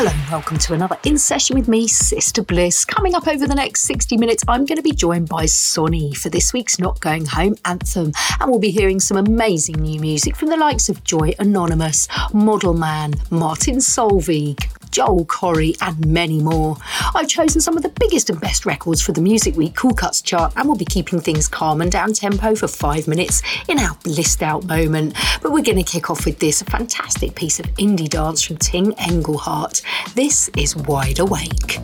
Hello and welcome to another In Session with me, Sister Bliss. Coming up over the next 60 minutes, I'm going to be joined by Soonee for this week's Not Going Home anthem. And we'll be hearing some amazing new music from the likes of Joy Anonymous, Model Man, Martin Solveig, Joel Corry, and many more. I've chosen some of the biggest and best records for the Music Week Cool Cuts chart, and we'll be keeping things calm and down tempo for five minutes in our blissed out moment. But we're going to kick off with this fantastic piece of indie dance from Tim Engelhardt. This is Wide Awake.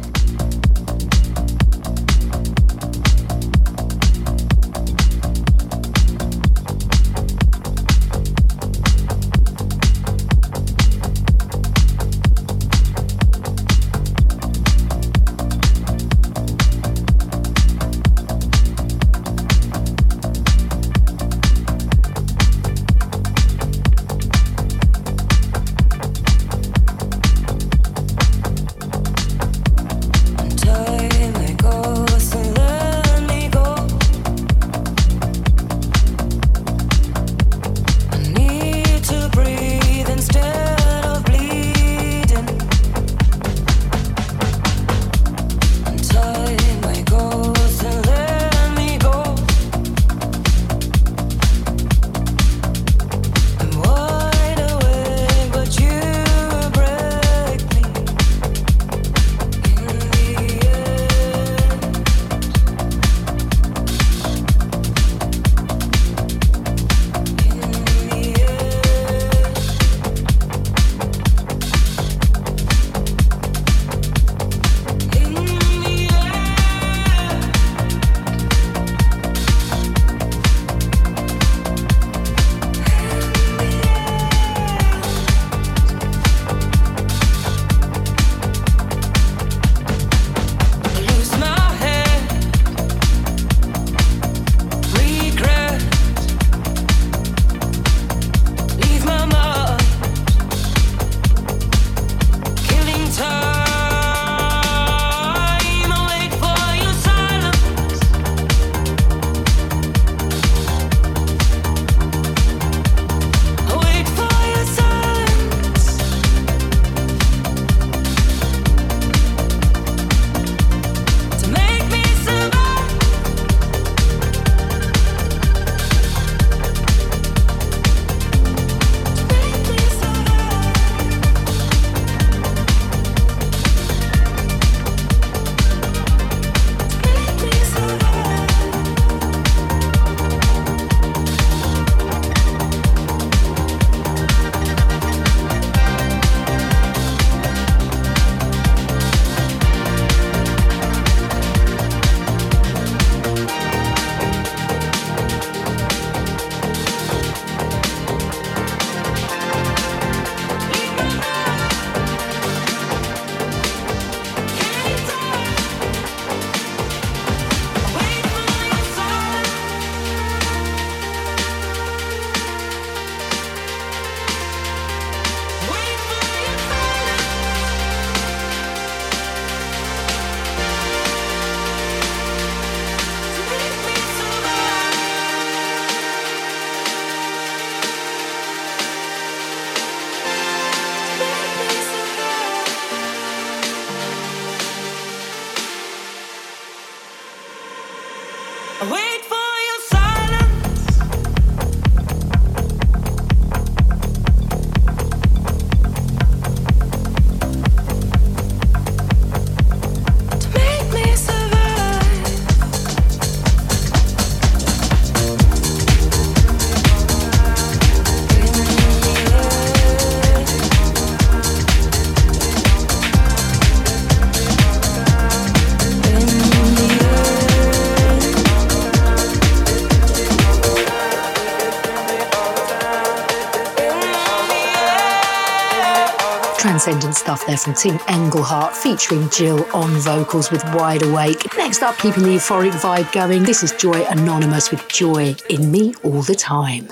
Stuff there from Tim Engelhardt featuring Jyll on vocals with Wide Awake. Next up, keeping the euphoric vibe going, this is Joy Anonymous with Joy in Me All the Time.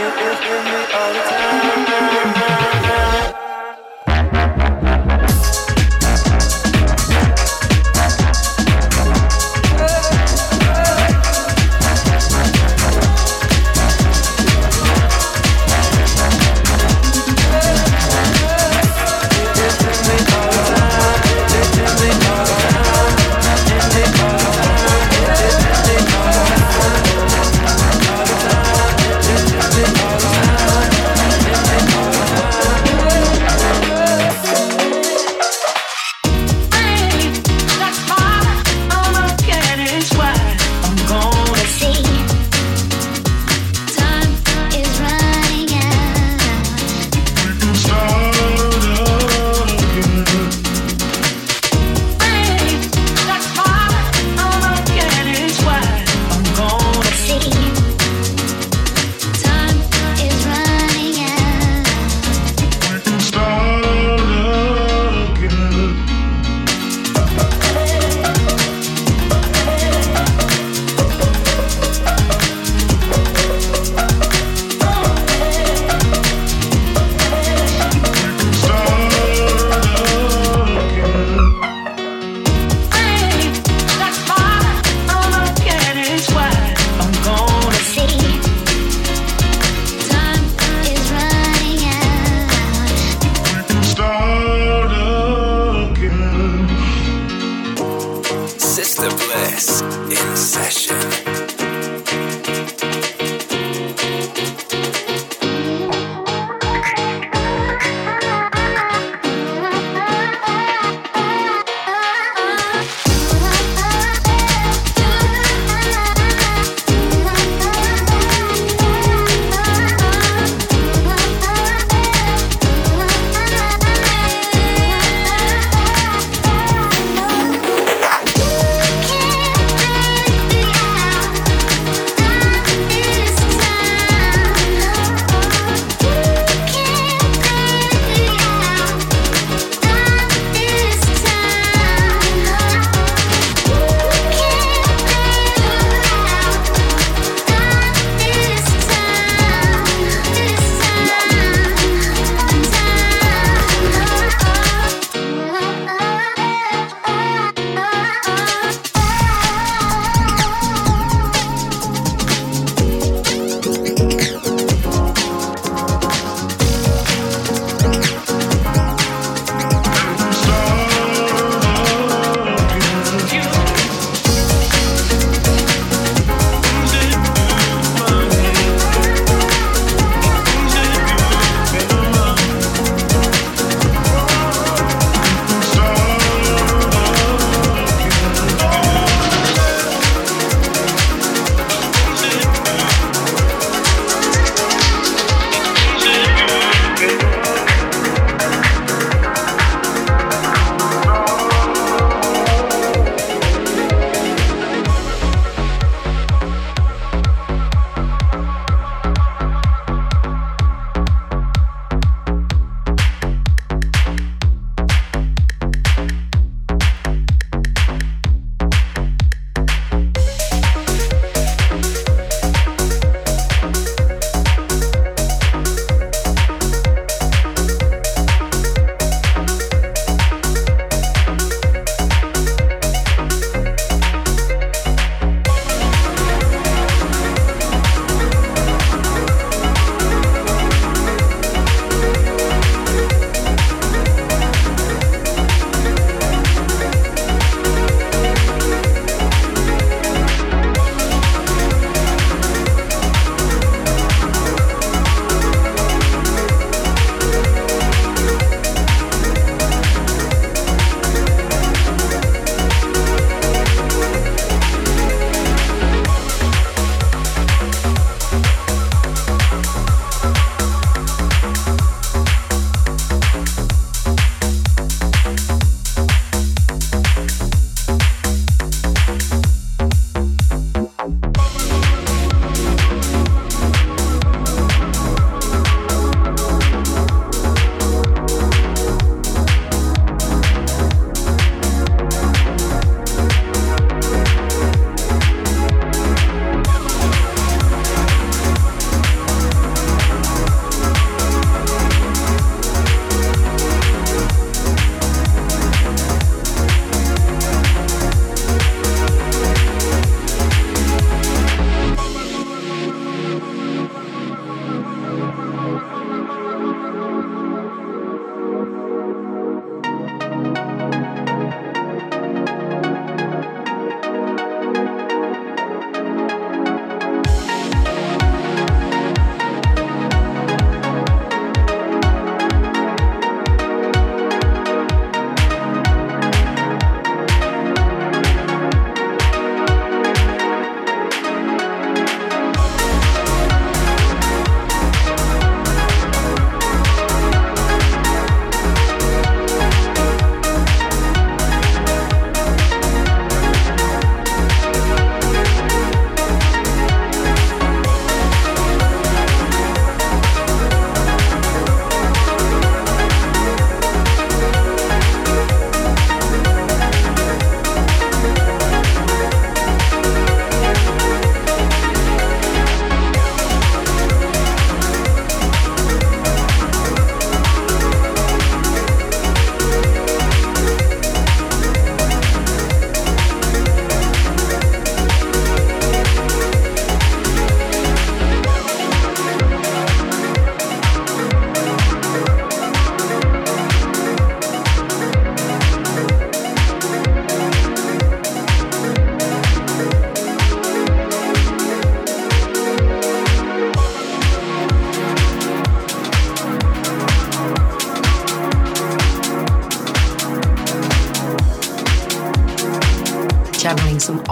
you, you, you, you all the time.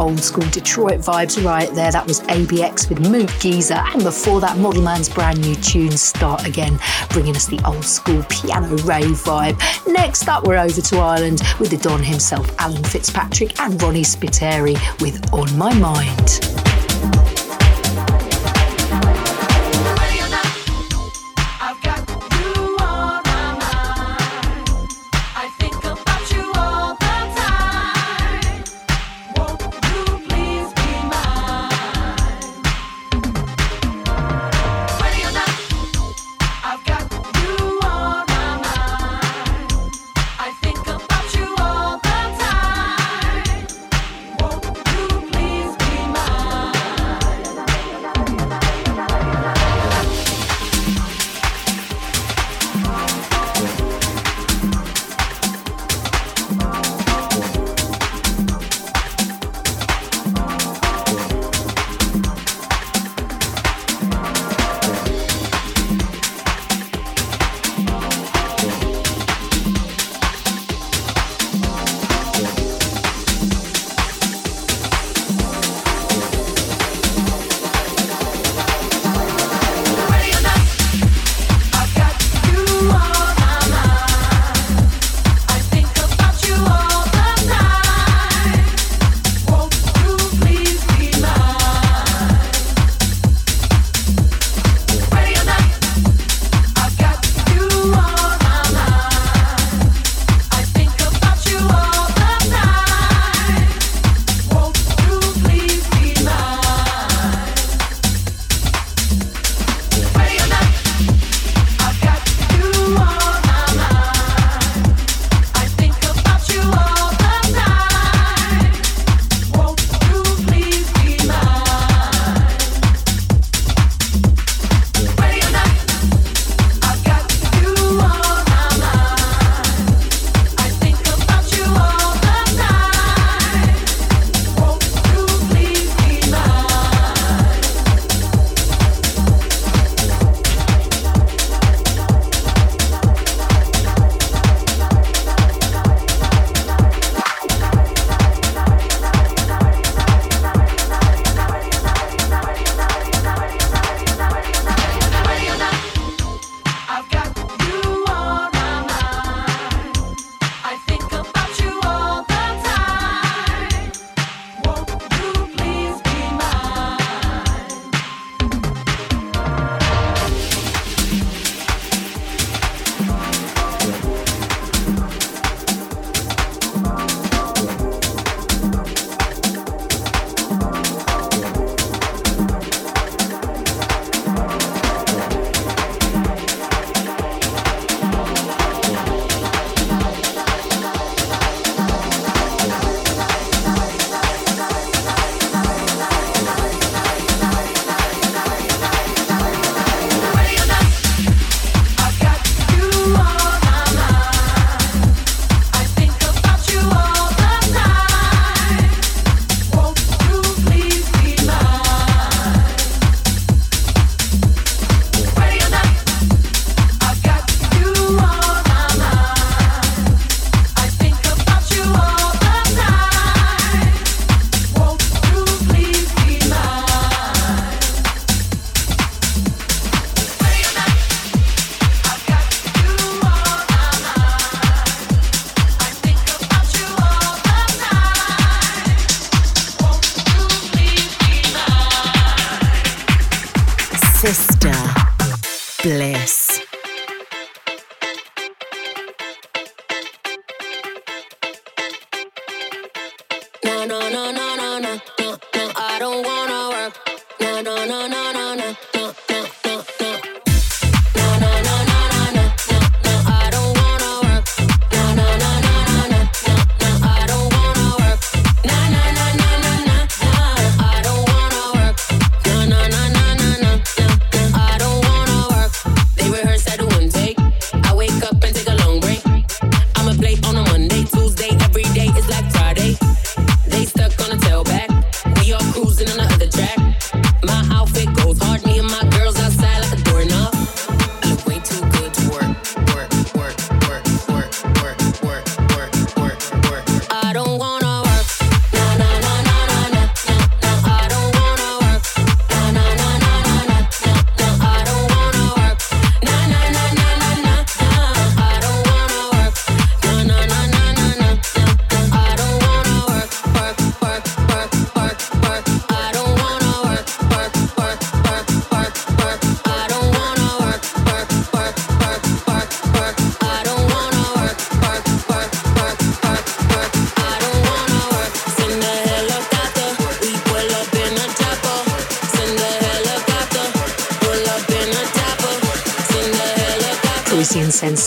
Old school Detroit vibes right there. That was ABX with Moot Geeza, and before that, Model Man's brand new tune, Start Again, bringing us the old school piano rave vibe. Next up, we're over to Ireland with the Don himself, Alan Fitzpatrick, and Ronnie Spiteri with On My Mind.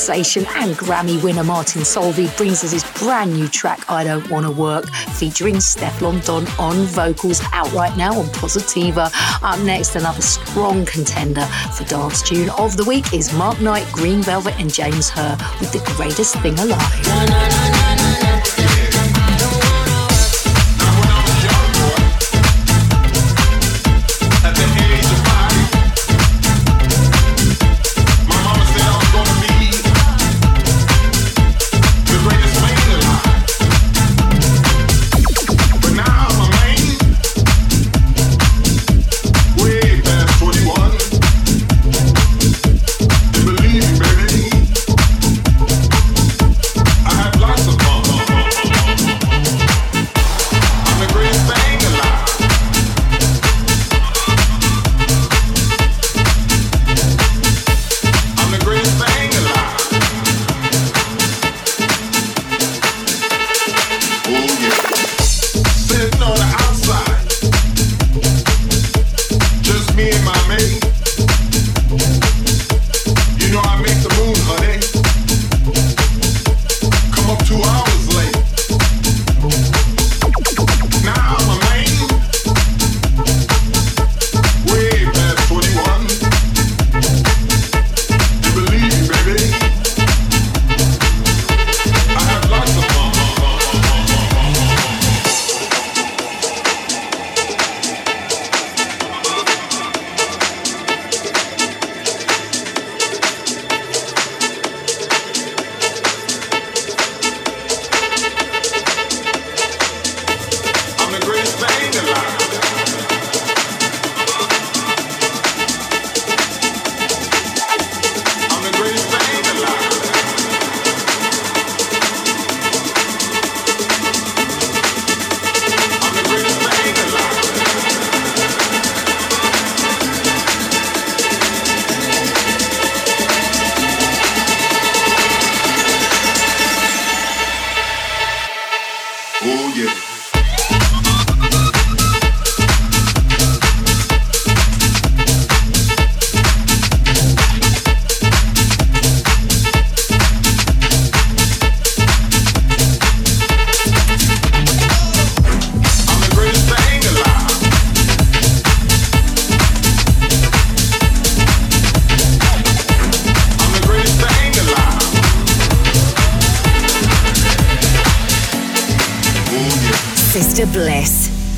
Sensation and Grammy winner Martin Solveig brings us his brand new track, I Don't Wanna Work, featuring Stefflon Don on vocals, out right now on Positiva. Up next, another strong contender for Dance Tune of the Week is Mark Knight, Green Velvet, and James Hurr with The Greatest Thing Alive.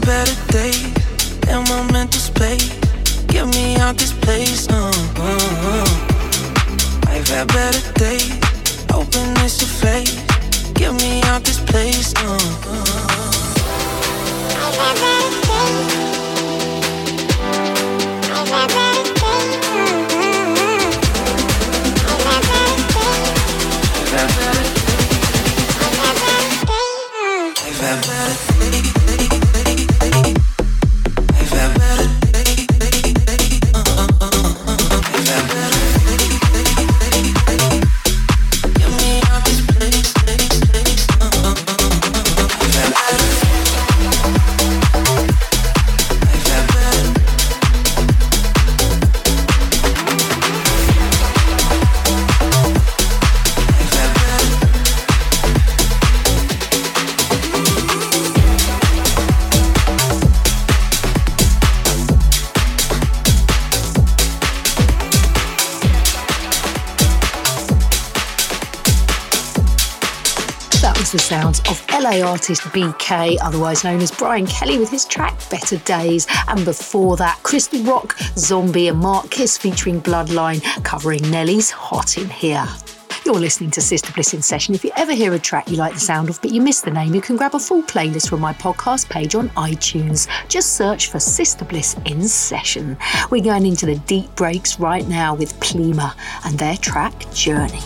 Better days in my mental space. Get me out this place. Uh, uh, uh. I've had better days. Hoping it's a phase. Get me out this place. Uh, uh. I've had better days. I've had better days. I've had better days. I've had better days. I've had better days. Artist Bkaye, otherwise known as Brian Kelly, with his track Better Days. And before that, Crystal Rock, Zombi, and Mark Kiss featuring Bloodlyne, covering Nelly's Hot in Herre. You're listening to Sister Bliss in Session. If you ever hear a track you like the sound of but you miss the name, you can grab a full playlist from my podcast page on iTunes. Just search for Sister Bliss in Session. We're going into the deep breaks right now with Plima and their track Journey.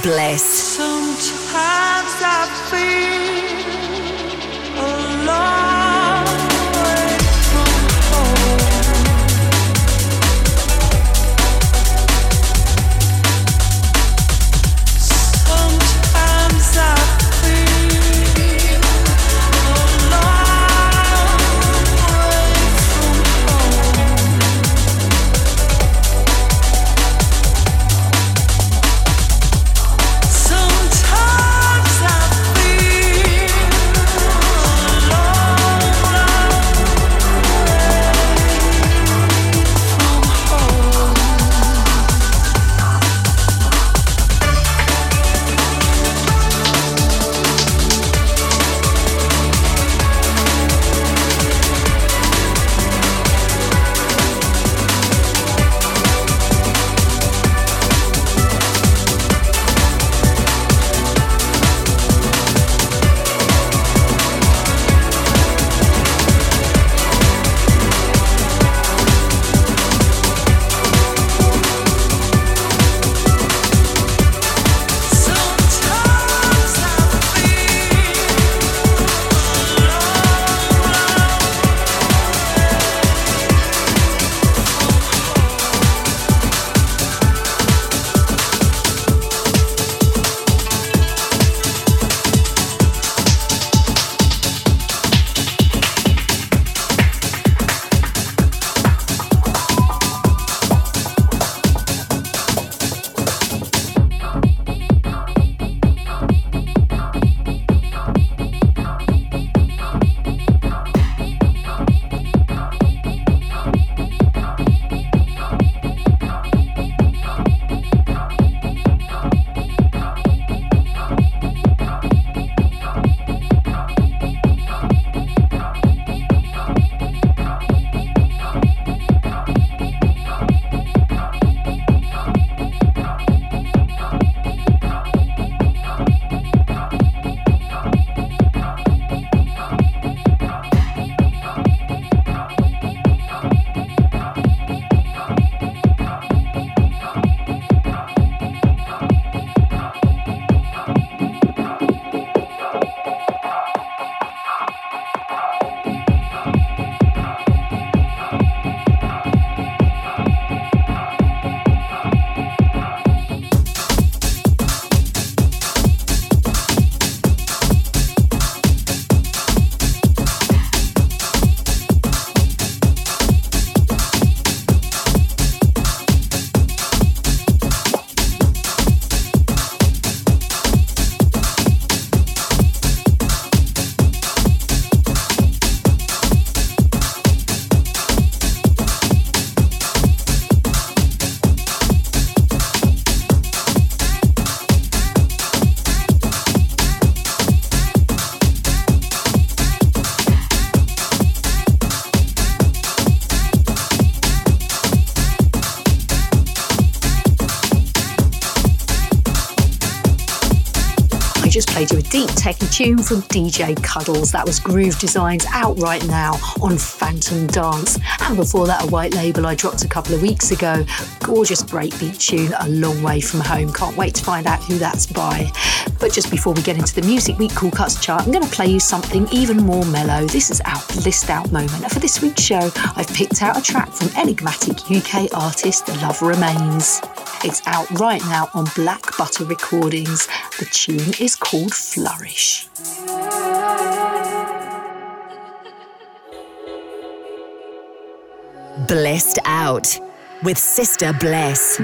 Bliss. Tune from DJ Cuddles. That was Groove Designs out right now on Phantom Dance. And before that, a white label I dropped a couple of weeks ago. Gorgeous breakbeat tune, A Long Way From Home. Can't wait to find out who that's by. But just before we get into the Music Week Cool Cuts chart, I'm going to play you something even more mellow. This is our Blissed Out moment. For this week's show, I've picked out a track from enigmatic UK artist Love Remains. It's out right now on Black Butter Recordings. The tune is called Flourish. Blissed Out with Sister Bliss.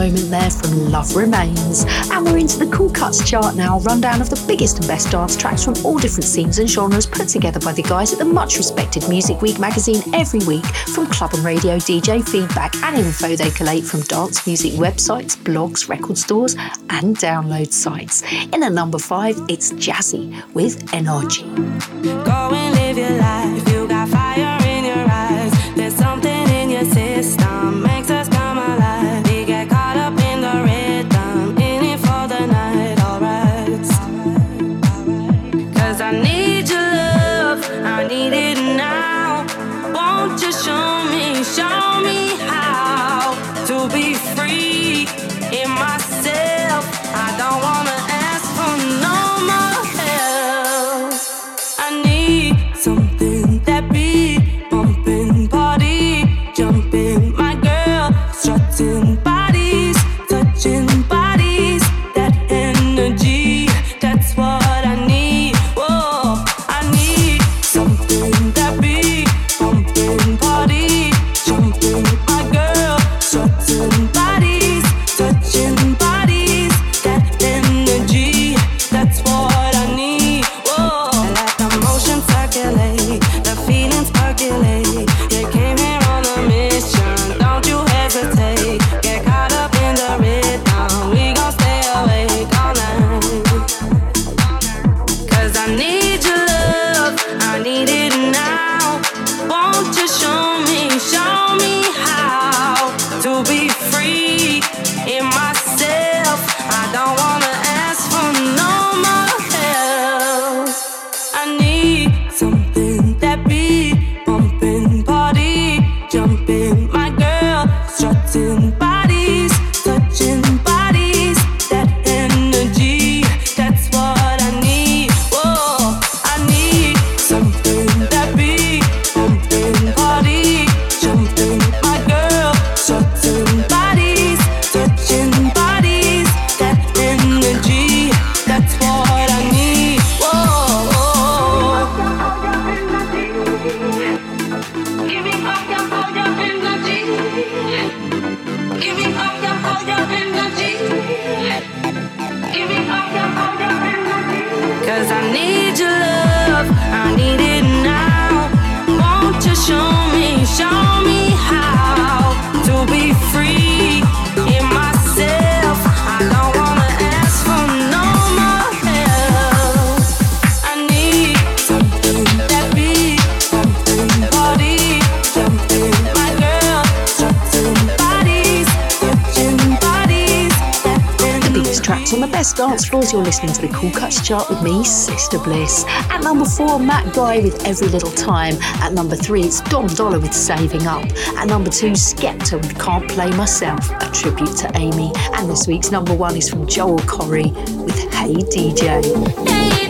Moment there from Love Remains. And we're into the Cool Cuts chart now, a rundown of the biggest and best dance tracks from all different scenes and genres put together by the guys at the much respected Music Week magazine every week from club and radio DJ feedback and info they collate from dance music websites, blogs, record stores, and download sites. In at number five, it's Jazzy with Energy. Dance you're listening to the Cool Cuts chart with me, Sister Bliss. At number four, Matt Guy with Every Little Time. At number three, it's Dom Dolla with Saving Up. At number two, Skepta with Can't Play Myself, a tribute to Amy. And this week's number one is from Joel Corry with Hey DJ. Hey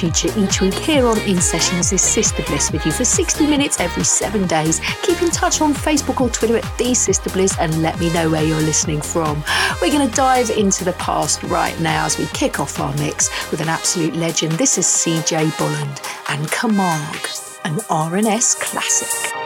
future each week here on In Sessions is Sister Bliss with you for 60 minutes every seven days. Keep in touch on Facebook or Twitter at The Sister Bliss and let me know where you're listening from. We're going to dive into the past right now as we kick off our mix with an absolute legend. This is CJ Bolland and Camargue, an R&S classic.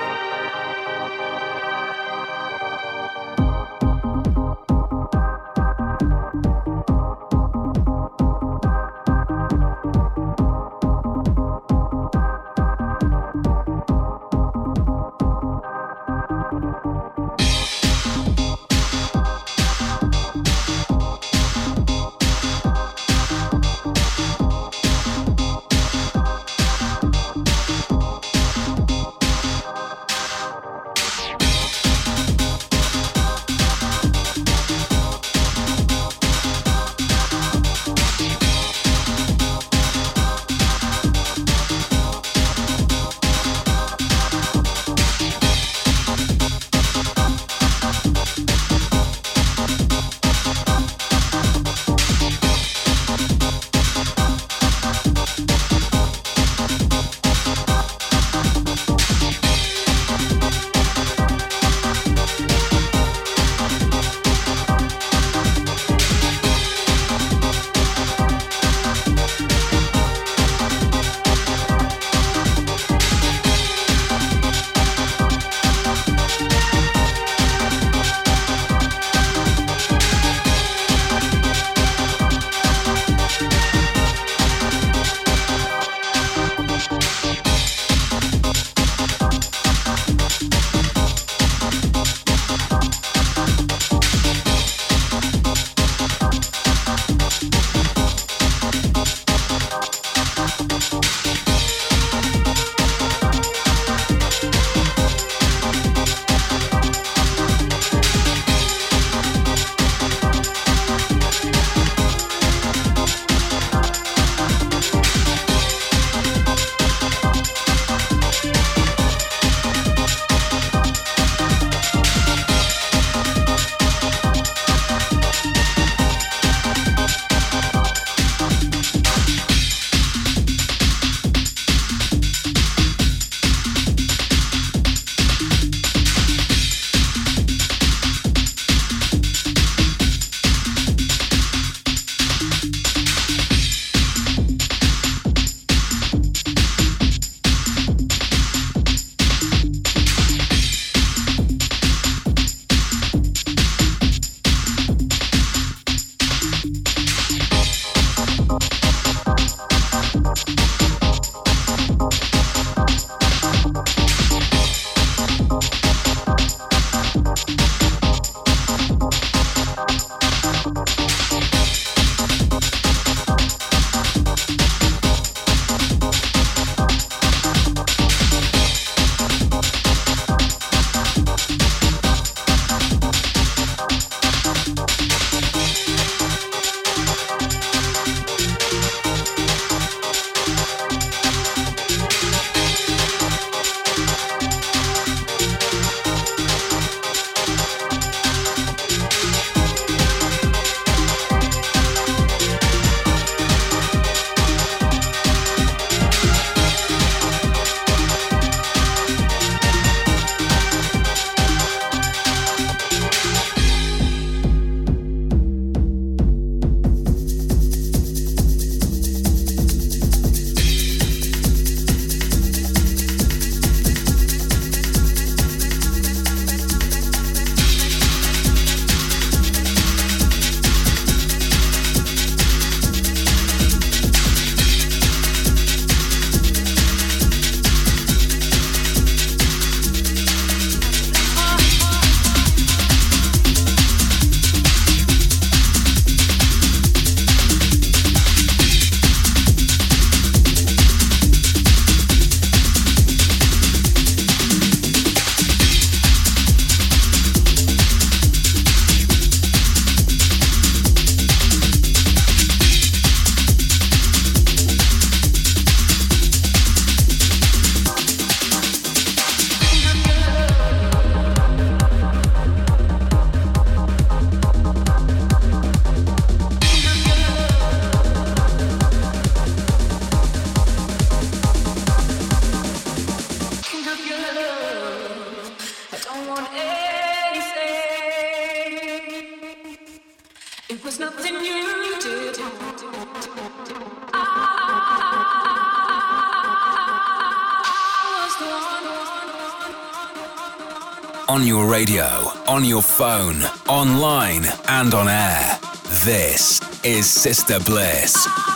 Radio, on your phone, online, and on air. This is Sister Bliss.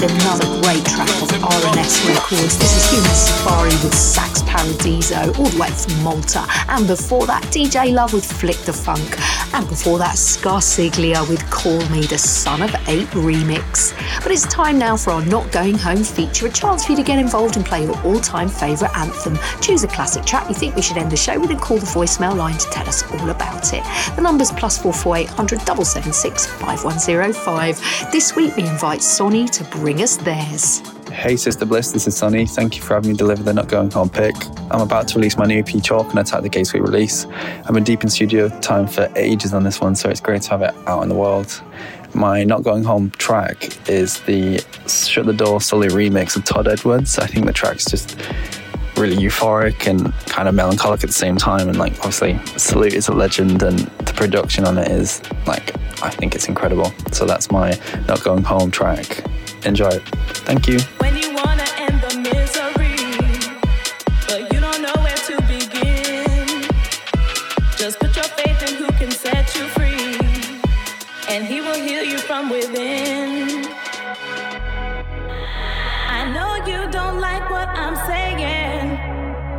Session Paradiso, all the way from Malta. And before that, DJ Love with Flip the Funk. And before that, Scarciglia with Call Me the Son of Eight remix. But it's time now for our Not Going Home feature, a chance for you to get involved and play your all time favourite anthem. Choose a classic track you think we should end the show with and call the voicemail line to tell us all about it. The number's plus 44800 776 5105. This week we invite Soonee to bring us theirs. Hey Sister Bliss, this is Soonee. Thank you for having me deliver the Not Going Home pick. I'm about to release my new EP Chalk and Attack the Gateway release. I've been deep in studio time for ages on this one, so it's great to have it out in the world. My Not Going Home track is the Shut the Door Sully remix of Todd Edwards. I think the track's just really euphoric and kind of melancholic at the same time. And like, obviously, Salute is a legend, and the production on it is like, I think it's incredible. So that's my Not Going Home track. Enjoy. Thank.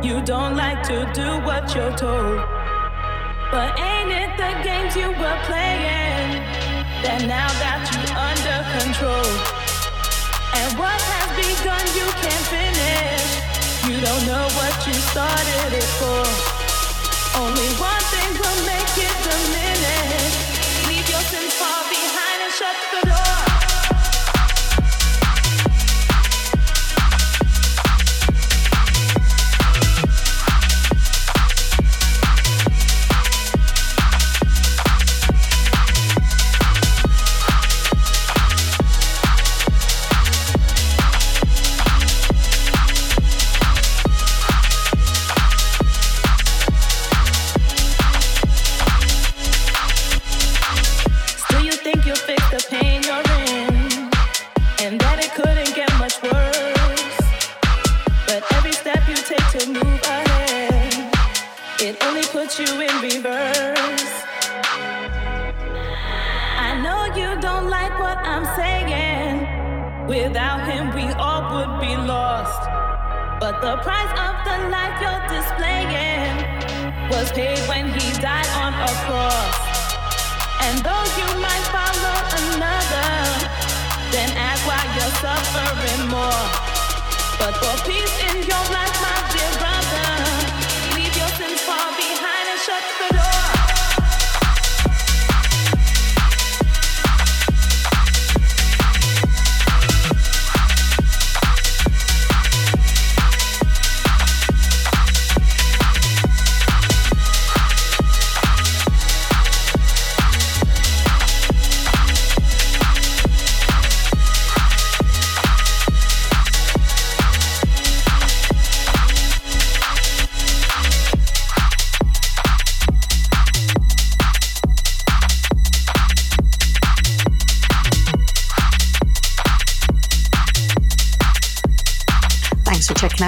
You don't like to do what you're told. But ain't it the games you were playing that now got you under control? What has begun you can't finish. You don't know what you started it for. Only one thing will make it diminish. Leave your sins far behind and shut